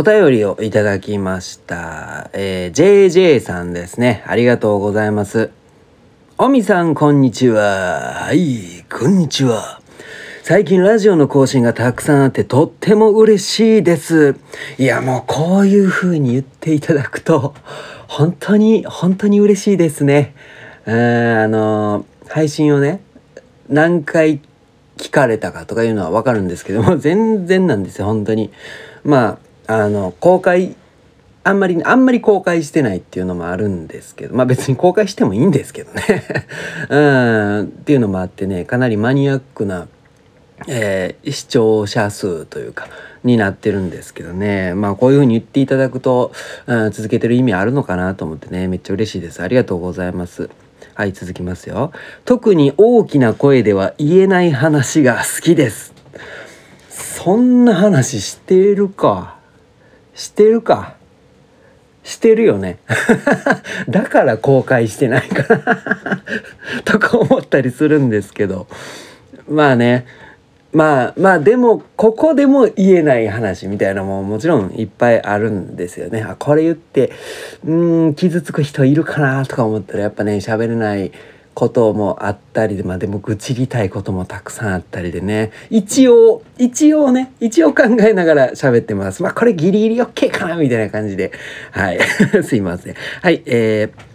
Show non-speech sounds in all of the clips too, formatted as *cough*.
お便りをいただきました。えー、JJ さんですね。ありがとうございます。おみさん、こんにちは。はい、こんにちは。最近ラジオの更新がたくさんあってとっても嬉しいです。いや、もうこういう風に言っていただくと、本当に、本当に嬉しいですね。うん、あの、配信をね、何回聞かれたかとかいうのはわかるんですけども、全然なんですよ、本当に。まあ、あの、公開、あんまり、あんまり公開してないっていうのもあるんですけど、まあ別に公開してもいいんですけどね。*laughs* うん、っていうのもあってね、かなりマニアックな、えー視聴者数というか、になってるんですけどね。まあこういうふうに言っていただくと、うん、続けてる意味あるのかなと思ってね、めっちゃ嬉しいです。ありがとうございます。はい、続きますよ。特に大きな声では言えない話が好きです。そんな話してるか。してるか。してるよね。*laughs* だから公開してないかな。*laughs* とか思ったりするんですけど。まあね。まあまあでもここでも言えない話みたいなのももちろんいっぱいあるんですよね。あこれ言ってうん傷つく人いるかなとか思ったらやっぱね喋れないこともあったりでまあでも愚痴りたいこともたくさんあったりでね一応一応ね一応考えながら喋ってます。まあこれギリギリ OK かなみたいな感じではい *laughs* すいません。はいえー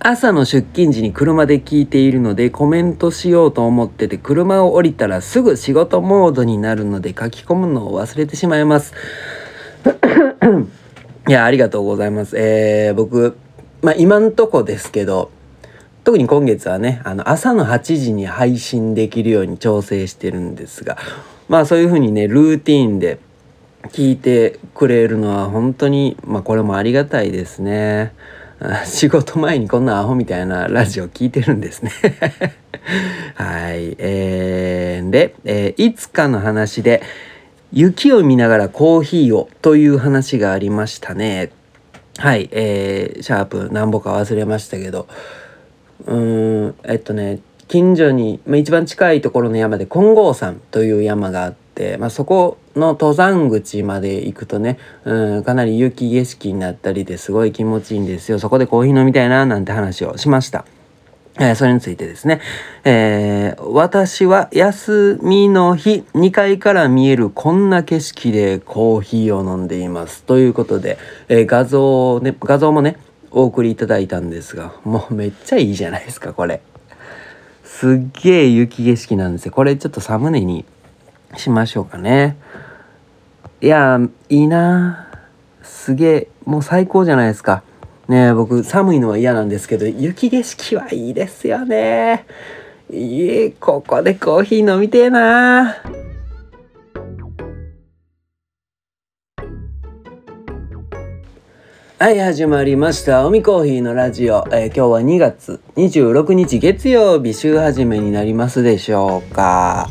朝の出勤時に車で聞いているのでコメントしようと思ってて車を降りたらすぐ仕事モードになるので書き込むのを忘れてしまいます。いやありがとうございます。えー、僕まあ今んとこですけど特に今月はねあの朝の8時に配信できるように調整してるんですがまあそういうふうにねルーティーンで聞いてくれるのは本当にまあこれもありがたいですね。*laughs* 仕事前にこんなアホみたいなラジオ聞いてるんですね。*laughs* はい。えー、で、えーいつかの話で雪を見ながらコーヒーをという話がありましたね。はい。えー、シャープ何ぼか忘れましたけど、うん、えっとね、近所に、まあ、一番近いところの山で金剛山という山があって、まあ、そこの登山口まで行くとね、うん、かなり雪景色になったりですごい気持ちいいんですよ。そこでコーヒー飲みたいななんて話をしました。えーそれについてですね、えー私は休みの日2階から見えるこんな景色でコーヒーを飲んでいます。ということで、えー画像をね、画像もね、お送りいただいたんですが、もうめっちゃいいじゃないですか、これ。すっげえ雪景色なんですよ。これちょっとサムネにしましょうかね。いやー、いいなーすげえ、もう最高じゃないですか。ね、僕寒いのは嫌なんですけど、雪景色はいいですよね。いえ、ここでコーヒー飲みてえなーはい、始まりました。おみコーヒーのラジオ。えー今日は2月26日月曜日週始めになりますでしょうか。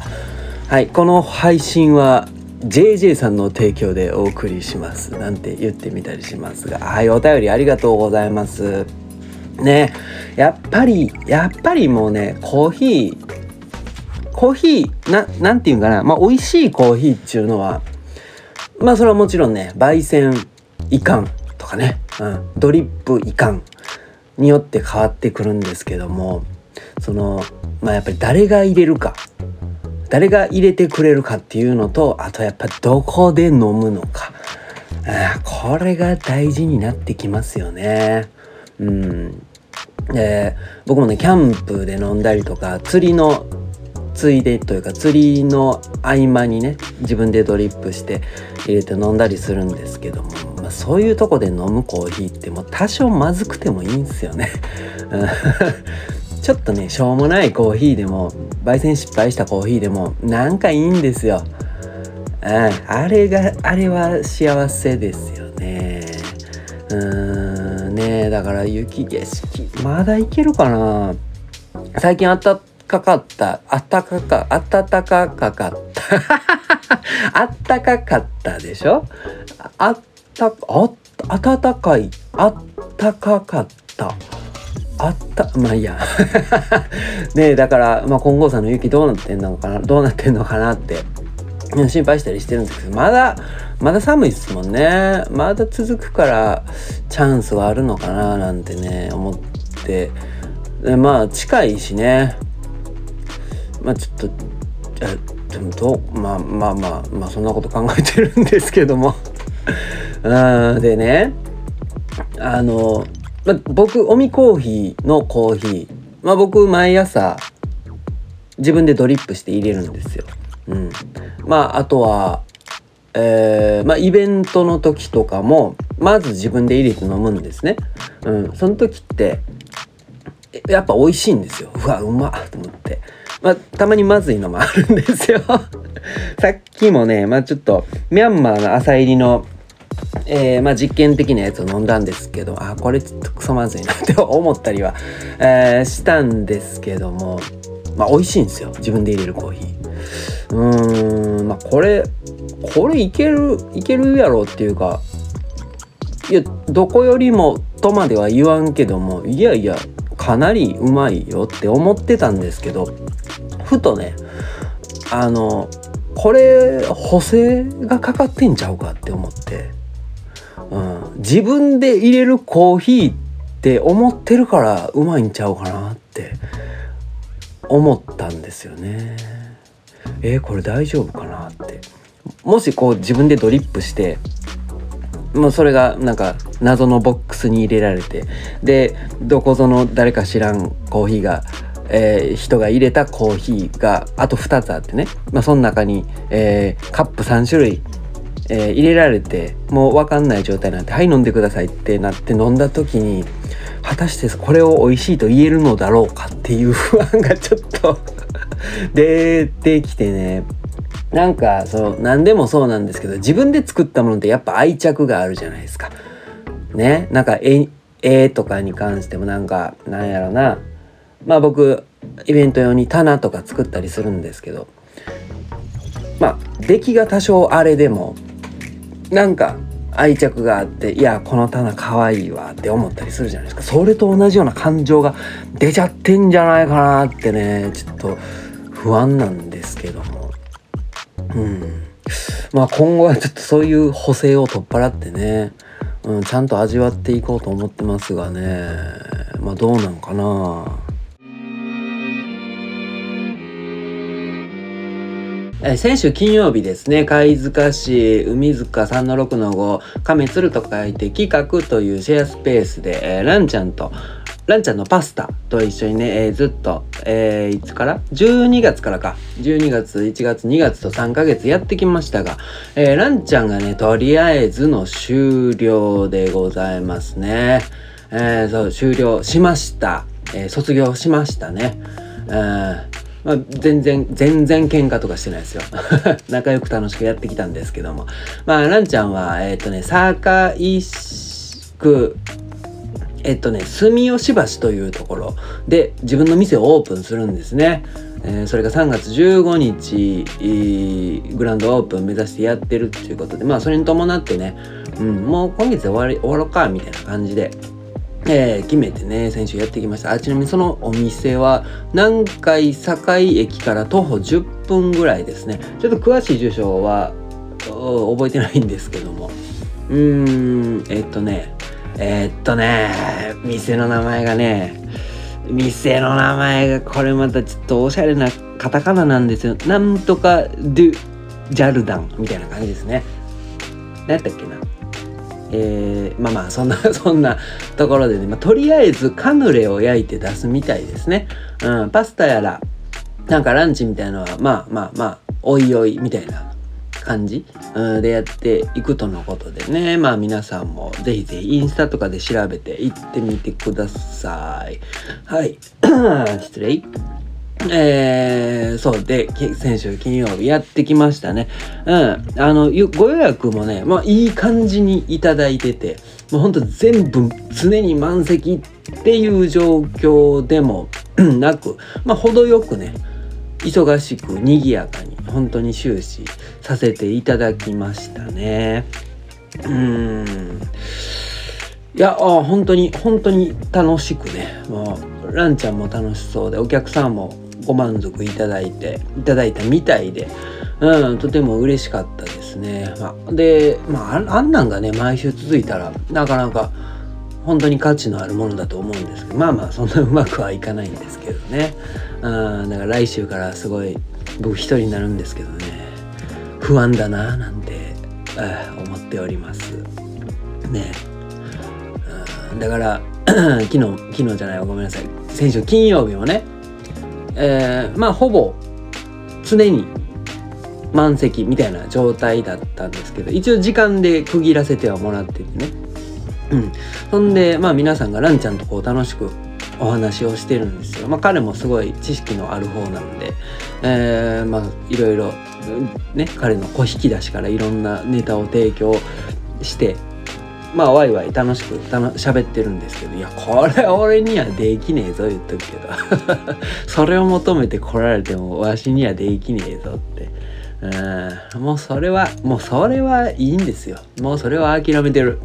はい、この配信は JJ さんの提供でお送りします。なんて言ってみたりしますが。はい、お便りありがとうございます。ね、やっぱり、やっぱりもうね、コーヒー、コーヒー、な、なんていうんかな、まあ、美味しいコーヒーっていうのは、まあそれはもちろんね焙煎いかんね、うん、ドリップいかんによって変わってくるんですけどもそのまあやっぱり誰が入れるか。誰が入れてくれるかっていうのとあとやっぱどこで飲むのか。あこれが大事になってきますよね。うん。で僕もねキャンプで飲んだりとか釣りのついでというか釣りの合間にね自分でドリップして入れて飲んだりするんですけども、まあ、そういうとこで飲むコーヒーってもう多少まずくてもいいんすよね。*laughs* ちょっとねしょうもないコーヒーでも焙煎失敗したコーヒーでもなんかいいんですよ。うん、あれがあれは幸せですよね。うーんねだから雪景色まだいけるかな最近あったかかったあったかかあったかかかった *laughs* あったかかったでしょ？あったあ暖かいあったかかった。あったまあいいや。*laughs* ねえだから、まあ、金剛さんの雪どうなってんのかなどうなってんのかなって。心配したりしてるんですけどまだまだ寒いっすもんね。まだ続くからチャンスはあるのかななんてね思って。まあ近いしね。まあちょっとでもどうまあまあまあまあそんなこと考えてるんですけども。あでねあの、ま、僕オミコーヒーのコーヒーま僕毎朝自分でドリップして入れるんですよ。うん、まああとはえー、まあ、イベントの時とかもまず自分で入れて飲むんですね。うん、その時ってやっぱ美味しいんですよ。うわうまっと思って。まあ、たまにまずいのもあるんですよ *laughs* さっきもね、まあちょっとミャンマーの朝入りのえー、まあ実験的なやつを飲んだんですけど、あ、これちょっとクソまずいなって *laughs* 思ったりは、えー、したんですけども、まあ美味しいんですよ。自分で入れるコーヒー。うーん、まあこれ、これいける、いけるやろっていうか、いや、どこよりもとまでは言わんけども、いやいや、かなりうまいよって思ってたんですけど、ふとね、あの、これ補正がかかってんちゃうかって思って、自分で入れるコーヒーって思ってるからうまいんちゃうかなって思ったんですよね。えー、これ大丈夫かなってもしこう自分でドリップしてもうそれがなんか謎のボックスに入れられてでどこぞの誰か知らんコーヒーが、えー、人が入れたコーヒーがあと2つあってね、まあ、その中に、えー、カップ3種類、えー、入れられてもう分かんない状態になって「はい飲んでください」ってなって飲んだ時に果たしてこれを美味しいと言えるのだろうかっていう不安がちょっと *laughs* 出てきてね。なんかそう何でもそうなんですけど自分で作ったものってやっぱ愛着があるじゃないですか。ね？なんか絵絵とかに関してもなんかなんやろな。まあ僕イベント用に棚とか作ったりするんですけど。まあ出来が多少あれでもなんか愛着があっていやこの棚可愛いわって思ったりするじゃないですか。それと同じような感情が出ちゃってんじゃないかなってねちょっと不安なんですけども。うん。まあ今後はちょっとそういう補正を取っ払ってね、うん、ちゃんと味わっていこうと思ってますがね。まあどうなんかな。え先週金曜日ですね、貝塚市海塚3の6の5、亀鶴と書いて企画というシェアスペースで、えー、ランちゃんと、ランちゃんのパスタと一緒にね、えー、ずっと、えー、いつから ?12 月からか。12月、1月、2月と3ヶ月やってきましたが、えー、ランちゃんがね、とりあえずの終了でございますね。えー、そう、終了しました。えー、卒業しましたね。えーまあ、全然、全然喧嘩とかしてないですよ。*laughs* 仲良く楽しくやってきたんですけども。まあ、ランちゃんは、えっ、ー、とね、堺区、えっとね、住吉橋というところで自分の店をオープンするんですね。えー、それが3月15日、グランドオープン目指してやってるっていうことで、まあそれに伴ってね、うん、もう今月終わり、終わろうか、みたいな感じで、えー、決めてね、先週やってきました。あ、ちなみにそのお店は、南海堺駅から徒歩10分ぐらいですね。ちょっと詳しい住所は、覚えてないんですけども。うーん、えっとね、え、っとね、店の名前がね、店の名前がこれまたちょっとおしゃれなカタカナなんですよ。なんとかドゥ・ジャルダンみたいな感じですね。何やったっけな？えー、まあまあそんな *laughs* そんなところでね、まあ、とりあえずカヌレを焼いて出すみたいですね。うん、パスタやらなんかランチみたいなのはまあまあまあおいおいみたいな感じ、うん、でやっていくとのことでねまあ皆さんもぜひぜひインスタとかで調べて行ってみてください。はい *clears throat* 失礼。えー、そうで、先週金曜日やってきましたね。うん。あの、ご予約もね、まあいい感じにいただいてて、もうほんと全部常に満席っていう状況でも *clears throat* なく、まあ程よくね、忙しく賑やかに本当に終始させていただきましたね。うん。いや、あ本当に、本当に楽しくね、もう、ランちゃんも楽しそうで、お客さんもご満足いただいていただいたみたいでうん、とても嬉しかったですね。まあ、で、まあ、あんなんがね、毎週続いたら、なかなか、本当に価値のあるものだと思うんですけど、まあまあ、そんなうまくはいかないんですけどね。うん、だから来週からすごい、僕一人になるんですけどね、不安だな、なんて、思っております。ね。うん、だから、*clears throat* 昨日、昨日じゃないわ、ごめんなさい。先週金曜日もね、えー、まあ、ほぼ、常に満席みたいな状態だったんですけど一応時間で区切らせてはもらっててね。うん。そんでまあ皆さんがランちゃんとこう楽しくお話をしてるんですよ。まあ彼もすごい知識のある方なのでえー、まあいろいろね彼の小引き出しからいろんなネタを提供してまあワイワイ楽しく喋ってるんですけどいやこれ俺にはできねえぞ言っとくけど *laughs* それを求めて来られてもわしにはできねえぞってうん、もうそれは、もうそれはいいんですよ。もうそれは諦めてる。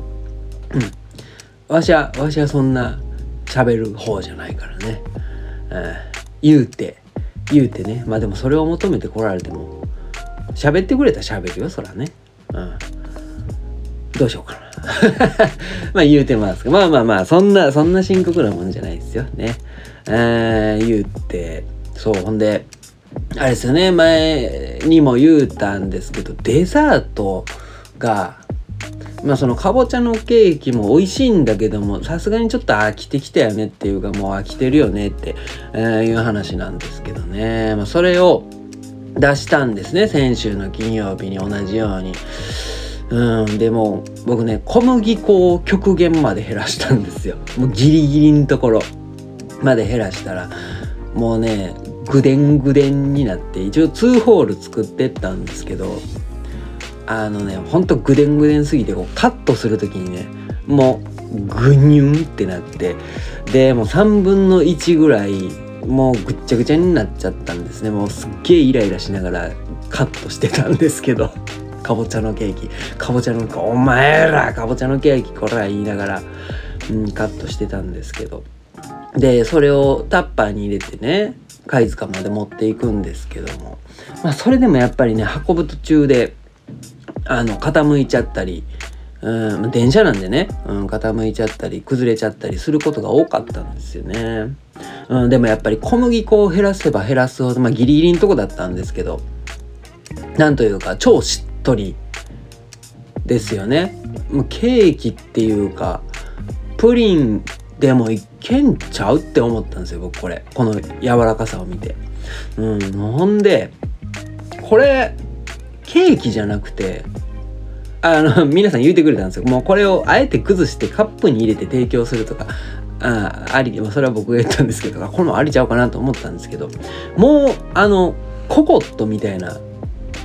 うん。わしは、わしはそんな喋る方じゃないからね。うん、言うて、言うてね。まあでもそれを求めて来られても、喋ってくれたら喋るよ、そらね。うん。どうしようかな。*laughs* まあ言うてますまあまあまあ、そんな、そんな深刻なもんじゃないですよね。えー、言うて、そう、ほんで、あれですよね、前にも言うたんですけど、デザートが、まあそのかぼちゃのケーキも美味しいんだけども、さすがにちょっと飽きてきたよねっていうか、もう飽きてるよねって、いう話なんですけどね。まあそれを出したんですね、先週の金曜日に同じように。うん、でも僕ね、小麦粉を極限まで減らしたんですよ。もうギリギリのところまで減らしたら、もうね、ぐでんぐでんになって一応2ホール作ってったんですけどあのねほんとぐでんぐでんすぎてこうカットする時にねもうぐにゅんってなってでもう3分の1ぐらいもうぐっちゃぐちゃになっちゃったんですねもうすっげえイライラしながらカットしてたんですけどかぼちゃのケーキ。かぼちゃのお前らかぼちゃのケーキこら言いながら、うん、カットしてたんですけど。でそれをタッパーに入れてね貝塚まで持っていくんですけども、まあ、それでもやっぱりね運ぶ途中であの傾いちゃったり、うん、電車なんでね、うん、傾いちゃったり崩れちゃったりすることが多かったんですよね、うん、でもやっぱり小麦粉を減らせば減らすほど、まあ、ギリギリのとこだったんですけどなんというか超しっとりですよね。もうケーキっていうかプリンでもいけんちゃうって思ったんですよ僕これ。この柔らかさを見て。うんほんでこれケーキじゃなくてあの *laughs* 皆さん言うてくれたんですよ。もうこれをあえて崩してカップに入れて提供するとかああり、まあ、それは僕が言ったんですけどこのありちゃうかなと思ったんですけどもうあのココットみたいな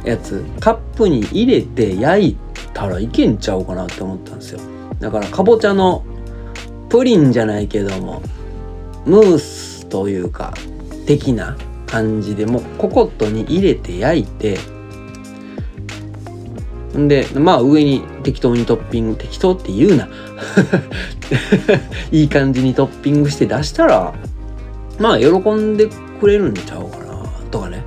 やつカップに入れて焼いたらいけんちゃうかなって思ったんですよ。だからかぼちゃのプリンじゃないけどもムースというか的な感じでもうココットに入れて焼いてんでまあ上に適当にトッピング適当って言うな。*laughs* いい感じにトッピングして出したらまあ喜んでくれるんちゃうかなとかね。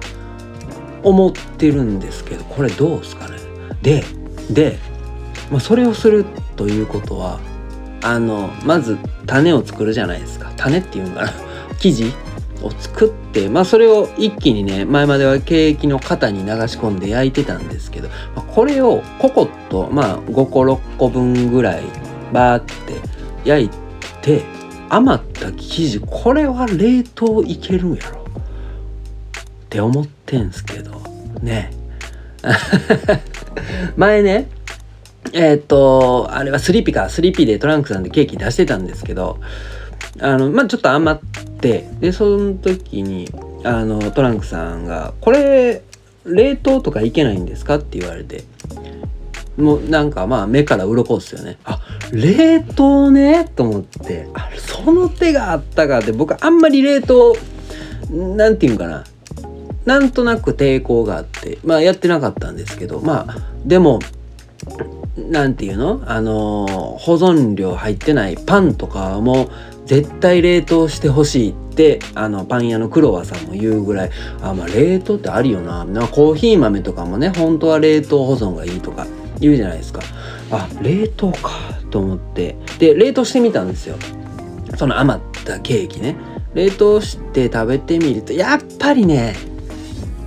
思ってるんですけどこれどうすかね？でで、まあ、それをするということはあのまず種を作るじゃないですか。種っていうんかな？*laughs* 生地を作ってまあそれを一気にね前まではケーキの型に流し込んで焼いてたんですけど、まあ、これをココッとまあ5個6個分ぐらいバーって焼いて余った生地これは冷凍いけるんやろ？って思ってんすけど。ね。*laughs* 前ねえっ、と、あれはスリーピーか、スリーピーでトランクさんでケーキ出してたんですけど、あの、まあ、ちょっと余って、で、その時に、あの、トランクさんが、これ、冷凍とかいけないんですか？って言われて、もうなんかまあ目から鱗っすよね。あ、冷凍ね？と思って、あ、その手があったかって、僕あんまり冷凍、なんていうんかな。なんとなく抵抗があって、まあやってなかったんですけど、まあ、でも、なんていうの？あの保存料入ってないパンとかも絶対冷凍してほしいってあのパン屋のクロワさんも言うぐらいあまあ冷凍ってあるよな。なコーヒー豆とかもね本当は冷凍保存がいいとか言うじゃないですか。あ冷凍かと思って。で冷凍してみたんですよ。その余ったケーキね。冷凍して食べてみるとやっぱりね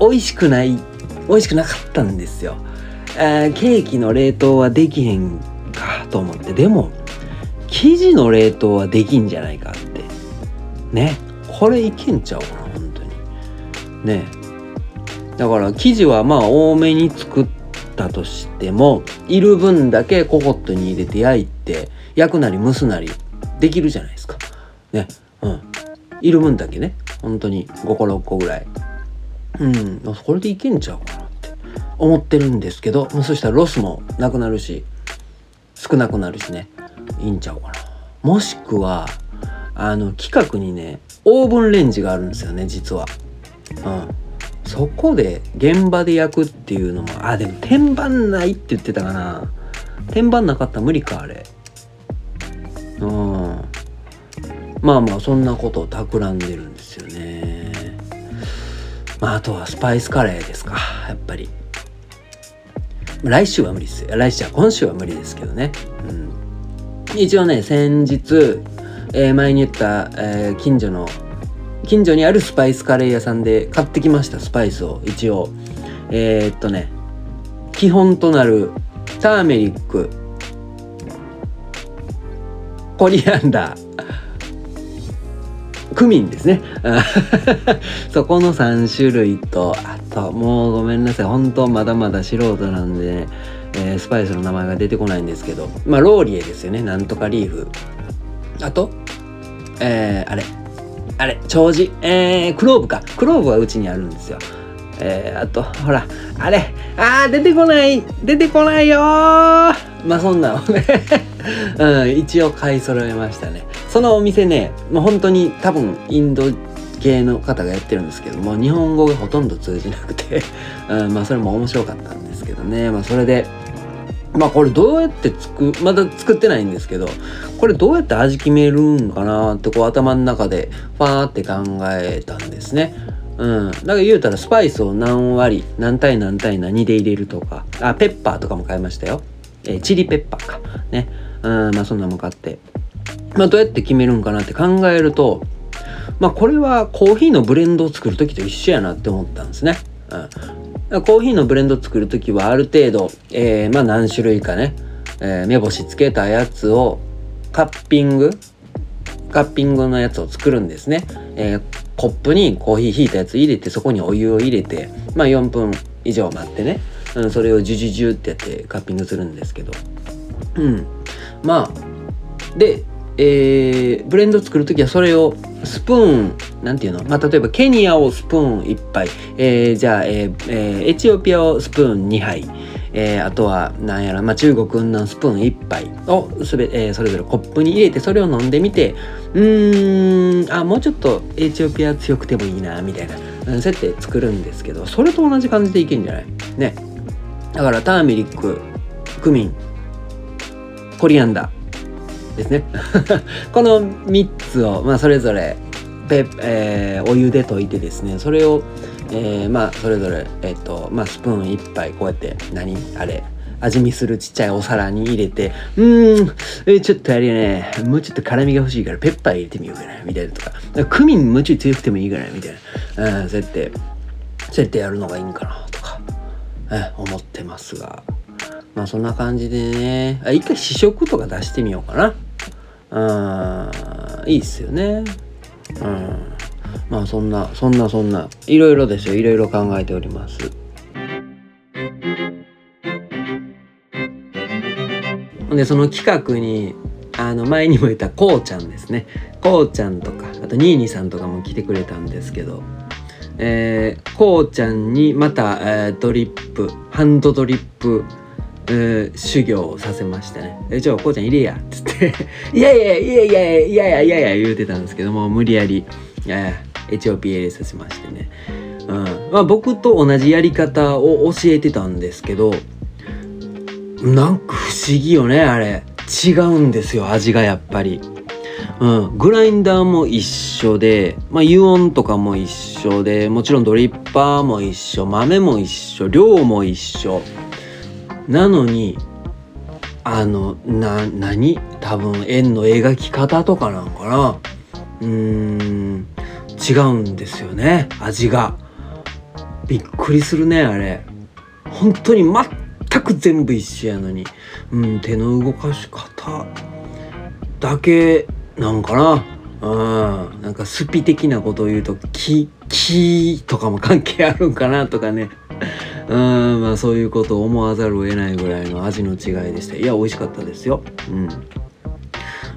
美味しくない美味しくなかったんですよ。ケーキの冷凍はできへんかと思って。でも生地の冷凍はできんじゃないかって。ね。これいけんちゃうかな本当に。ね。だから生地はまあ多めに作ったとしてもいる分だけココットに入れて焼いて焼くなり蒸すなりできるじゃないですか。ね。うん。いる分だけね。本当に5個6個ぐらい。うん。これでいけんちゃうかなって思ってるんですけどまあそしたらロスもなくなるし少なくなるしね。いいんちゃうかな。もしくはあの企画にねオーブンレンジがあるんですよね実は。うん。そこで現場で焼くっていうのもあでも天板ないって言ってたかな。天板なかったら無理かあれ。うん。まあまあそんなことを企んでるんですよね。まああとはスパイスカレーですか。やっぱり。来週は無理ですよ。来週は今週は無理ですけどね。うん。一応ね先日、えー、前に言った、えー、近所の近所にあるスパイスカレー屋さんで買ってきましたスパイスを。一応。えー、っとね基本となるターメリック。コリアンダー。クミンですね *laughs* そこの3種類とあともうごめんなさい本当まだまだ素人なんでねえー、スパイスの名前が出てこないんですけど、まあ、ローリエですよね。なんとかリーフ。あと、えー、あれ、あれ、長寿、えー、クローブか。クローブはうちにあるんですよ。えー、あと、ほら、あれ、あー、出てこない出てこないよまあそんなのね *laughs* うん、一応買い揃えましたね。そのお店ね、もう本当に多分インド系の方がやってるんですけども、日本語がほとんど通じなくて *laughs* うん、まあそれも面白かったんですけどね。まあそれで、まあこれどうやって作まだ作ってないんですけどこれどうやって味決めるんかなってこう頭の中でファーって考えたんですね。うん、だから言うたらスパイスを何割何対何対何で入れるとか。あペッパーとかも買いましたよ、えー、チリペッパーか。ね。うんまあそんなも買って。まあどうやって決めるんかなって考えるとまあこれはコーヒーのブレンドを作る時と一緒やなって思ったんですね、うん、コーヒーのブレンドを作る時はある程度、えー、まあ何種類かね、えー、目星つけたやつをカッピング？カッピングのやつを作るんですね、えー、コップにコーヒーひいたやつ入れてそこにお湯を入れてまあ4分以上待ってね、うん、それをジュジュジュってやってカッピングするんですけど。うん。まあでえー、ブレンド作る時はそれをスプーンなんていうの？まあ例えばケニアをスプーン1杯、えー、じゃあ、えーえー、エチオピアをスプーン2杯。えー、あとはなんやら、まあ、中国のスプーン1杯。をすべ、えー、それぞれコップに入れてそれを飲んでみてうーんあもうちょっとエチオピア強くてもいいなみたいな、うん、そうやって作るんですけどそれと同じ感じでいけるんじゃない？ね。だからターメリッククミンコリアンダーですね。*laughs* この3つを、まあ、それぞれペ、えー、お湯で溶いてですねそれを、えー、まあそれぞれ、えっ、とまあ、スプーン1杯こうやって何あれ味見するちっちゃいお皿に入れて、うーん、えちょっとあれね、もうちょっと辛みが欲しいからペッパー入れてみようかな、みたいなとか、クミンもうちょい強くてもいいかな、みたいな、うん、そうやって、そうやってやるのがいいんかな、とか、え思ってますが。まあそんな感じでね、あ一回試食とか出してみようかな。うん、いいっすよね。うん。まあそんな、そんなそんな、いろいろですよ。いろいろ考えております。で、その企画に、あの、前にも言ったこうちゃんですね。こうちゃんとか、あとニーニさんとかも来てくれたんですけど、えー、こうちゃんにまた、えー、ドリップ、ハンドドリップ、えー、修行をさせましたね。え、ちょ、こうちゃん入れや。つって *laughs* いやいやいやいやいやいやいやいや言うてたんですけども、無理やり、エチオピア入れさせましてね。うん。まあ僕と同じやり方を教えてたんですけど、なんか不思議よね、あれ。違うんですよ、味がやっぱり。うん、グラインダーも一緒で、まあ、油温とかも一緒でもちろんドリッパーも一緒豆も一緒量も一緒なのにあのな何？多分円の描き方とかなんかなうーん。違うんですよね。味が。びっくりするねあれ。本当に全く全部一緒やのに、うん、手の動かし方。だけなんかな。うん。なんかスピ的なことを言うと木木とかも関係あるんかなとかね。*laughs* うんまあそういうことを思わざるを得ないぐらいの味の違いでしたいや美味しかったですよ。うん。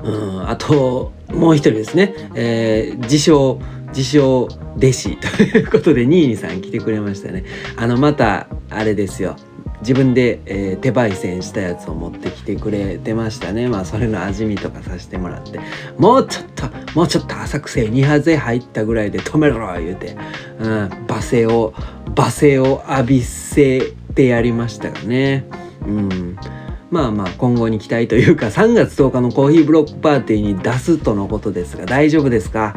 うんあともう一人ですね、えー、自称自称弟子。*laughs* ということでニーニさん来てくれましたね。あのまたあれですよ。自分で、えー、手焙煎したやつを持ってきてくれてましたね。まあそれの味見とかさせてもらって。もうちょっともうちょっと浅くせえ2ハゼ入ったぐらいで止めろ言うて、うん、罵声を罵声を浴びせてやりましたがね。うん。まあまあ今後に期待というか3月10日のコーヒーブロックパーティーに出すとのことですが大丈夫ですか？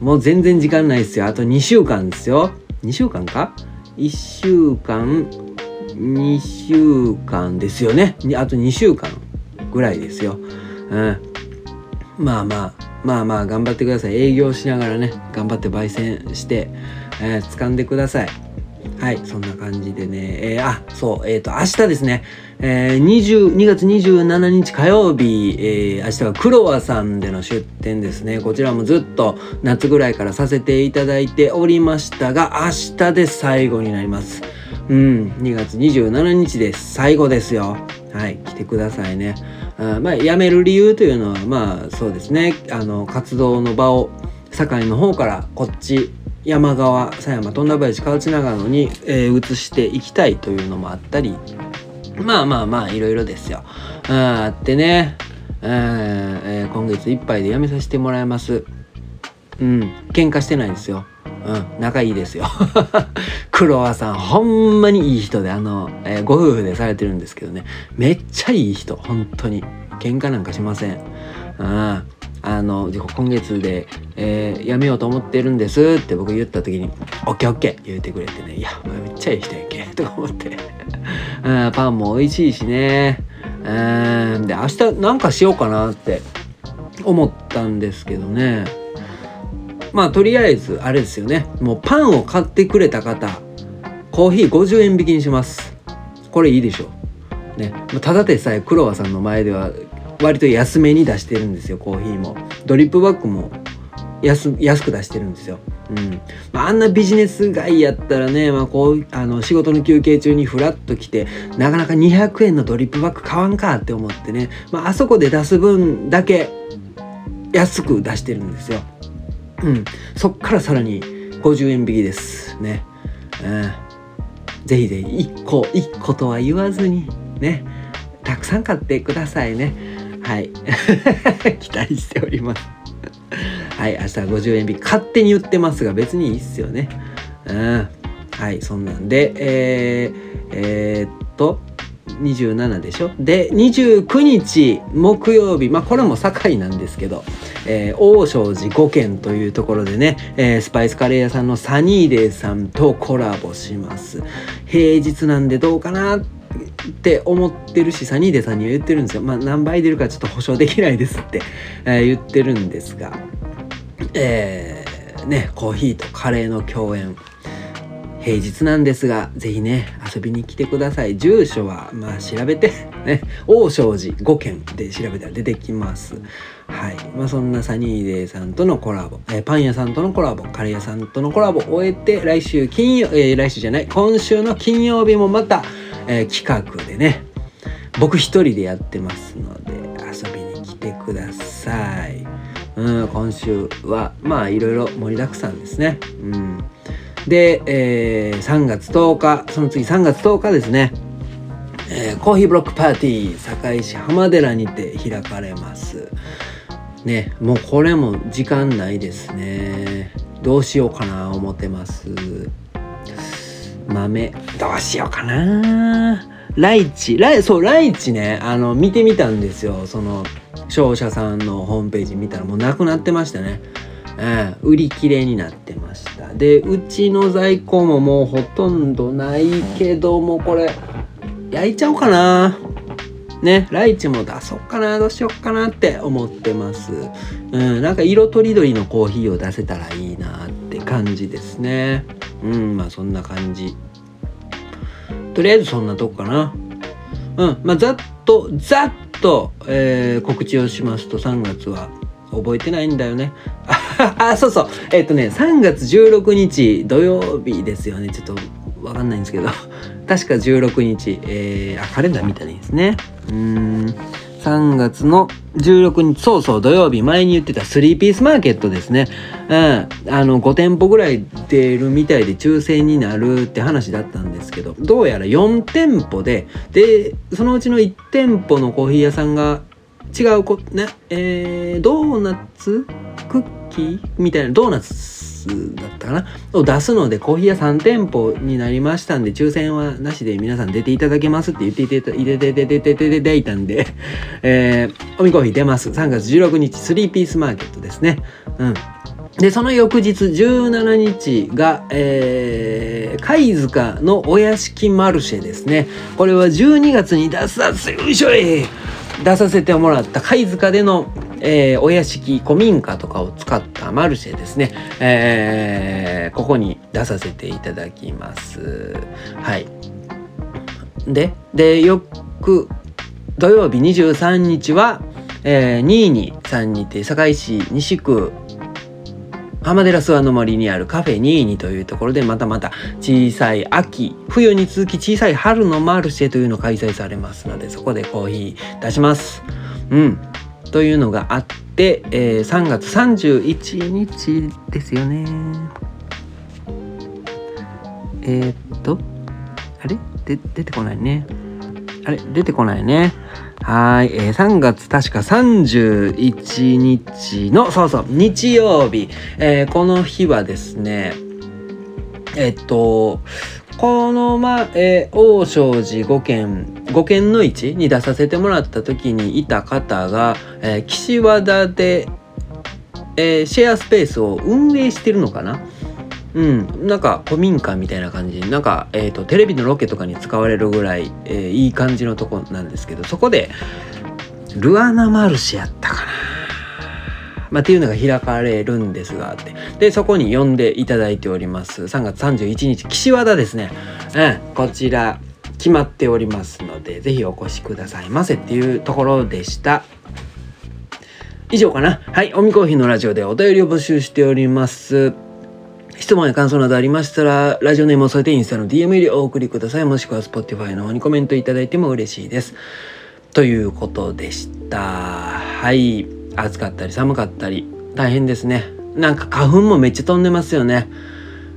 もう全然時間ないですよ。あと2週間ですよ。2週間か？1週間2週間ですよね。あと2週間ぐらいですよ、うん、まあまあまあまあ頑張ってください。営業しながらね頑張って焙煎して、えー、掴んでください。はいそんな感じでね。えー、あそうえっ、ー、と明日ですね。えー、2月27日火曜日、えー、明日はクロワさんでの出店ですね。こちらもずっと夏ぐらいからさせていただいておりましたが、明日で最後になります。うん、2月27日で。最後ですよ。はい、来てくださいね。あまあ、辞める理由というのは、まあ、そうですね。あの、活動の場を、堺の方からこっち、山側、狭山、富田林、河内長野に、えー、移していきたいというのもあったり、まあまあまあ、いろいろですよ。ああってね、えー、今月いっぱいで辞めさせてもらいます。うん、喧嘩してないんですよ。うん、仲いいですよ。*laughs* 黒輪さん、ほんまにいい人で、あの、えー、ご夫婦でされてるんですけどね、めっちゃいい人、本当に。喧嘩なんかしません。うん。あの、今月で、えー、辞めようと思ってるんですって僕言った時に、オッケーオッケー言うてくれてね、いや、めっちゃいい人やけ、とか思って。*laughs* うん、パンも美味しいしね。うん、で、明日なんかしようかなって思ったんですけどね。まあとりあえずあれですよねもうパンを買ってくれた方コーヒー50円引きにしますこれいいでしょうねただでさえクロワさんの前では割と安めに出してるんですよコーヒーもドリップバッグも安安く出してるんですよ。うんまあ、あんなビジネス街やったらね、まあ、こうあの仕事の休憩中にフラッと来てなかなか200円のドリップバッグ買わんかって思ってね、まあ、あそこで出す分だけ安く出してるんですよ。うん、そっからさらに50円引きですね。うん、ぜひぜひ1個1個とは言わずにねたくさん買ってくださいね。はい。*laughs* 期待しております。はい明日は50円引き。勝手に言ってますが別にいいっすよね。うん。はいそんなんでえー、えー、っと27でしょ？で29日木曜日。まあこれも堺なんですけど、えー、王正寺5軒というところでね、えー、スパイスカレー屋さんのサニーデーさんとコラボします。平日なんでどうかなってって思ってるしサニーデさんには言ってるんですよまあ何倍出るかちょっと保証できないですって、えー、言ってるんですがえー、ねコーヒーとカレーの共演平日なんですが、ぜひね、遊びに来てください。住所は、まあ、調べて、ね、王正寺5軒で調べたら出てきます。はい。まあ、そんなサニーデーさんとのコラボ、えー、パン屋さんとのコラボ、カレー屋さんとのコラボを終えて、来週金曜、えー、来週じゃない、今週の金曜日もまた、えー、企画でね、僕一人でやってますので、遊びに来てください。うん、今週は、まあ、いろいろ盛りだくさんですね。うん。で、えー、3月10日、その次3月10日ですね、えー、コーヒーブロックパーティー、堺市浜寺にて開かれます。ね、もうこれも時間ないですね。どうしようかな思ってます。豆、どうしようかな。ライチ。ライそうライチね。あの見てみたんですよ。その商社さんのホームページ見たらもうなくなってましたね、えー、売り切れになってました。でうちの在庫ももうほとんどないけどもこれ焼いちゃおうかな。ね、ライチも出そうかな、どうしようかなって思ってます。うん、なんか色とりどりのコーヒーを出せたらいいなって感じですね。うん、まあそんな感じ。とりあえずそんなとこかな。うん、まあざっと、ざっと、えー、告知をしますと3月は覚えてないんだよね。*laughs* あ、そうそう。えっ、とね、3月16日土曜日ですよね。ちょっとわかんないんですけど。確か16日、えー、あ、カレンダー見たいいですね。うん。3月の16日、そうそう、土曜日、前に言ってた3ピースマーケットですね。うん。あの、5店舗ぐらい出るみたいで抽選になるって話だったんですけど、どうやら4店舗で、で、そのうちの1店舗のコーヒー屋さんが違うこ、ね、えー、ドーナツクッキーみたいな、ドーナツだったかな？を出すので、コーヒー屋3店舗になりましたんで、抽選はなしで皆さん出ていただけますって言っていた、入れて、ててててていたんで、えー、おみコーヒー出ます。3月16日、3ピースマーケットですね。うん。で、その翌日17日が、えー、貝塚のお屋敷マルシェですね。これは12月に出させ、よいしょい出させてもらった貝塚での、えー、お屋敷古民家とかを使ったマルシェですね、えー、ここに出させていただきます。はい。ででよく土曜日23日は、えー、22さんにて堺市西区浜寺諏訪の森にあるカフェ22というところでまたまた小さい秋冬に続き小さい春のマルシェというのを開催されますのでそこでコーヒー出します。うん。というのがあって、えー、3月31日ですよね。えー、っとあれ？で出てこないね。あれ？出てこないね。はい、えー、3月確か31日の、そうそう、日曜日、えー、この日はですね、えっと、このま、えー、王将寺5軒、5軒の市に出させてもらった時にいた方が、えー、岸和田で、えー、シェアスペースを運営してるのかな？うん、なんか古民家みたいな感じ。なんか、えーと、テレビのロケとかに使われるぐらい、えー、いい感じのとこなんですけどそこでルアナマルシェやったかな、まあ、っていうのが開かれるんですがって。でそこに呼んでいただいております。3月31日岸和田ですね、うん、こちら。決まっておりますので是非お越しくださいませっていうところでした以上かなはいおみコーヒーのラジオでお便りを募集しております質問や感想などありましたら、ラジオネームを添えてインスタの DM よりお送りください。もしくは Spotify の方にコメントいただいても嬉しいです。ということでした。はい。暑かったり寒かったり、大変ですね。なんか花粉もめっちゃ飛んでますよね。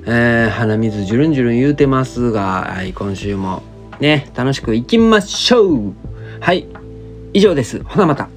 えー、鼻水じゅるんじゅるん言うてますが、はい、今週もね、楽しくいきましょうはい、以上です。ほなまた。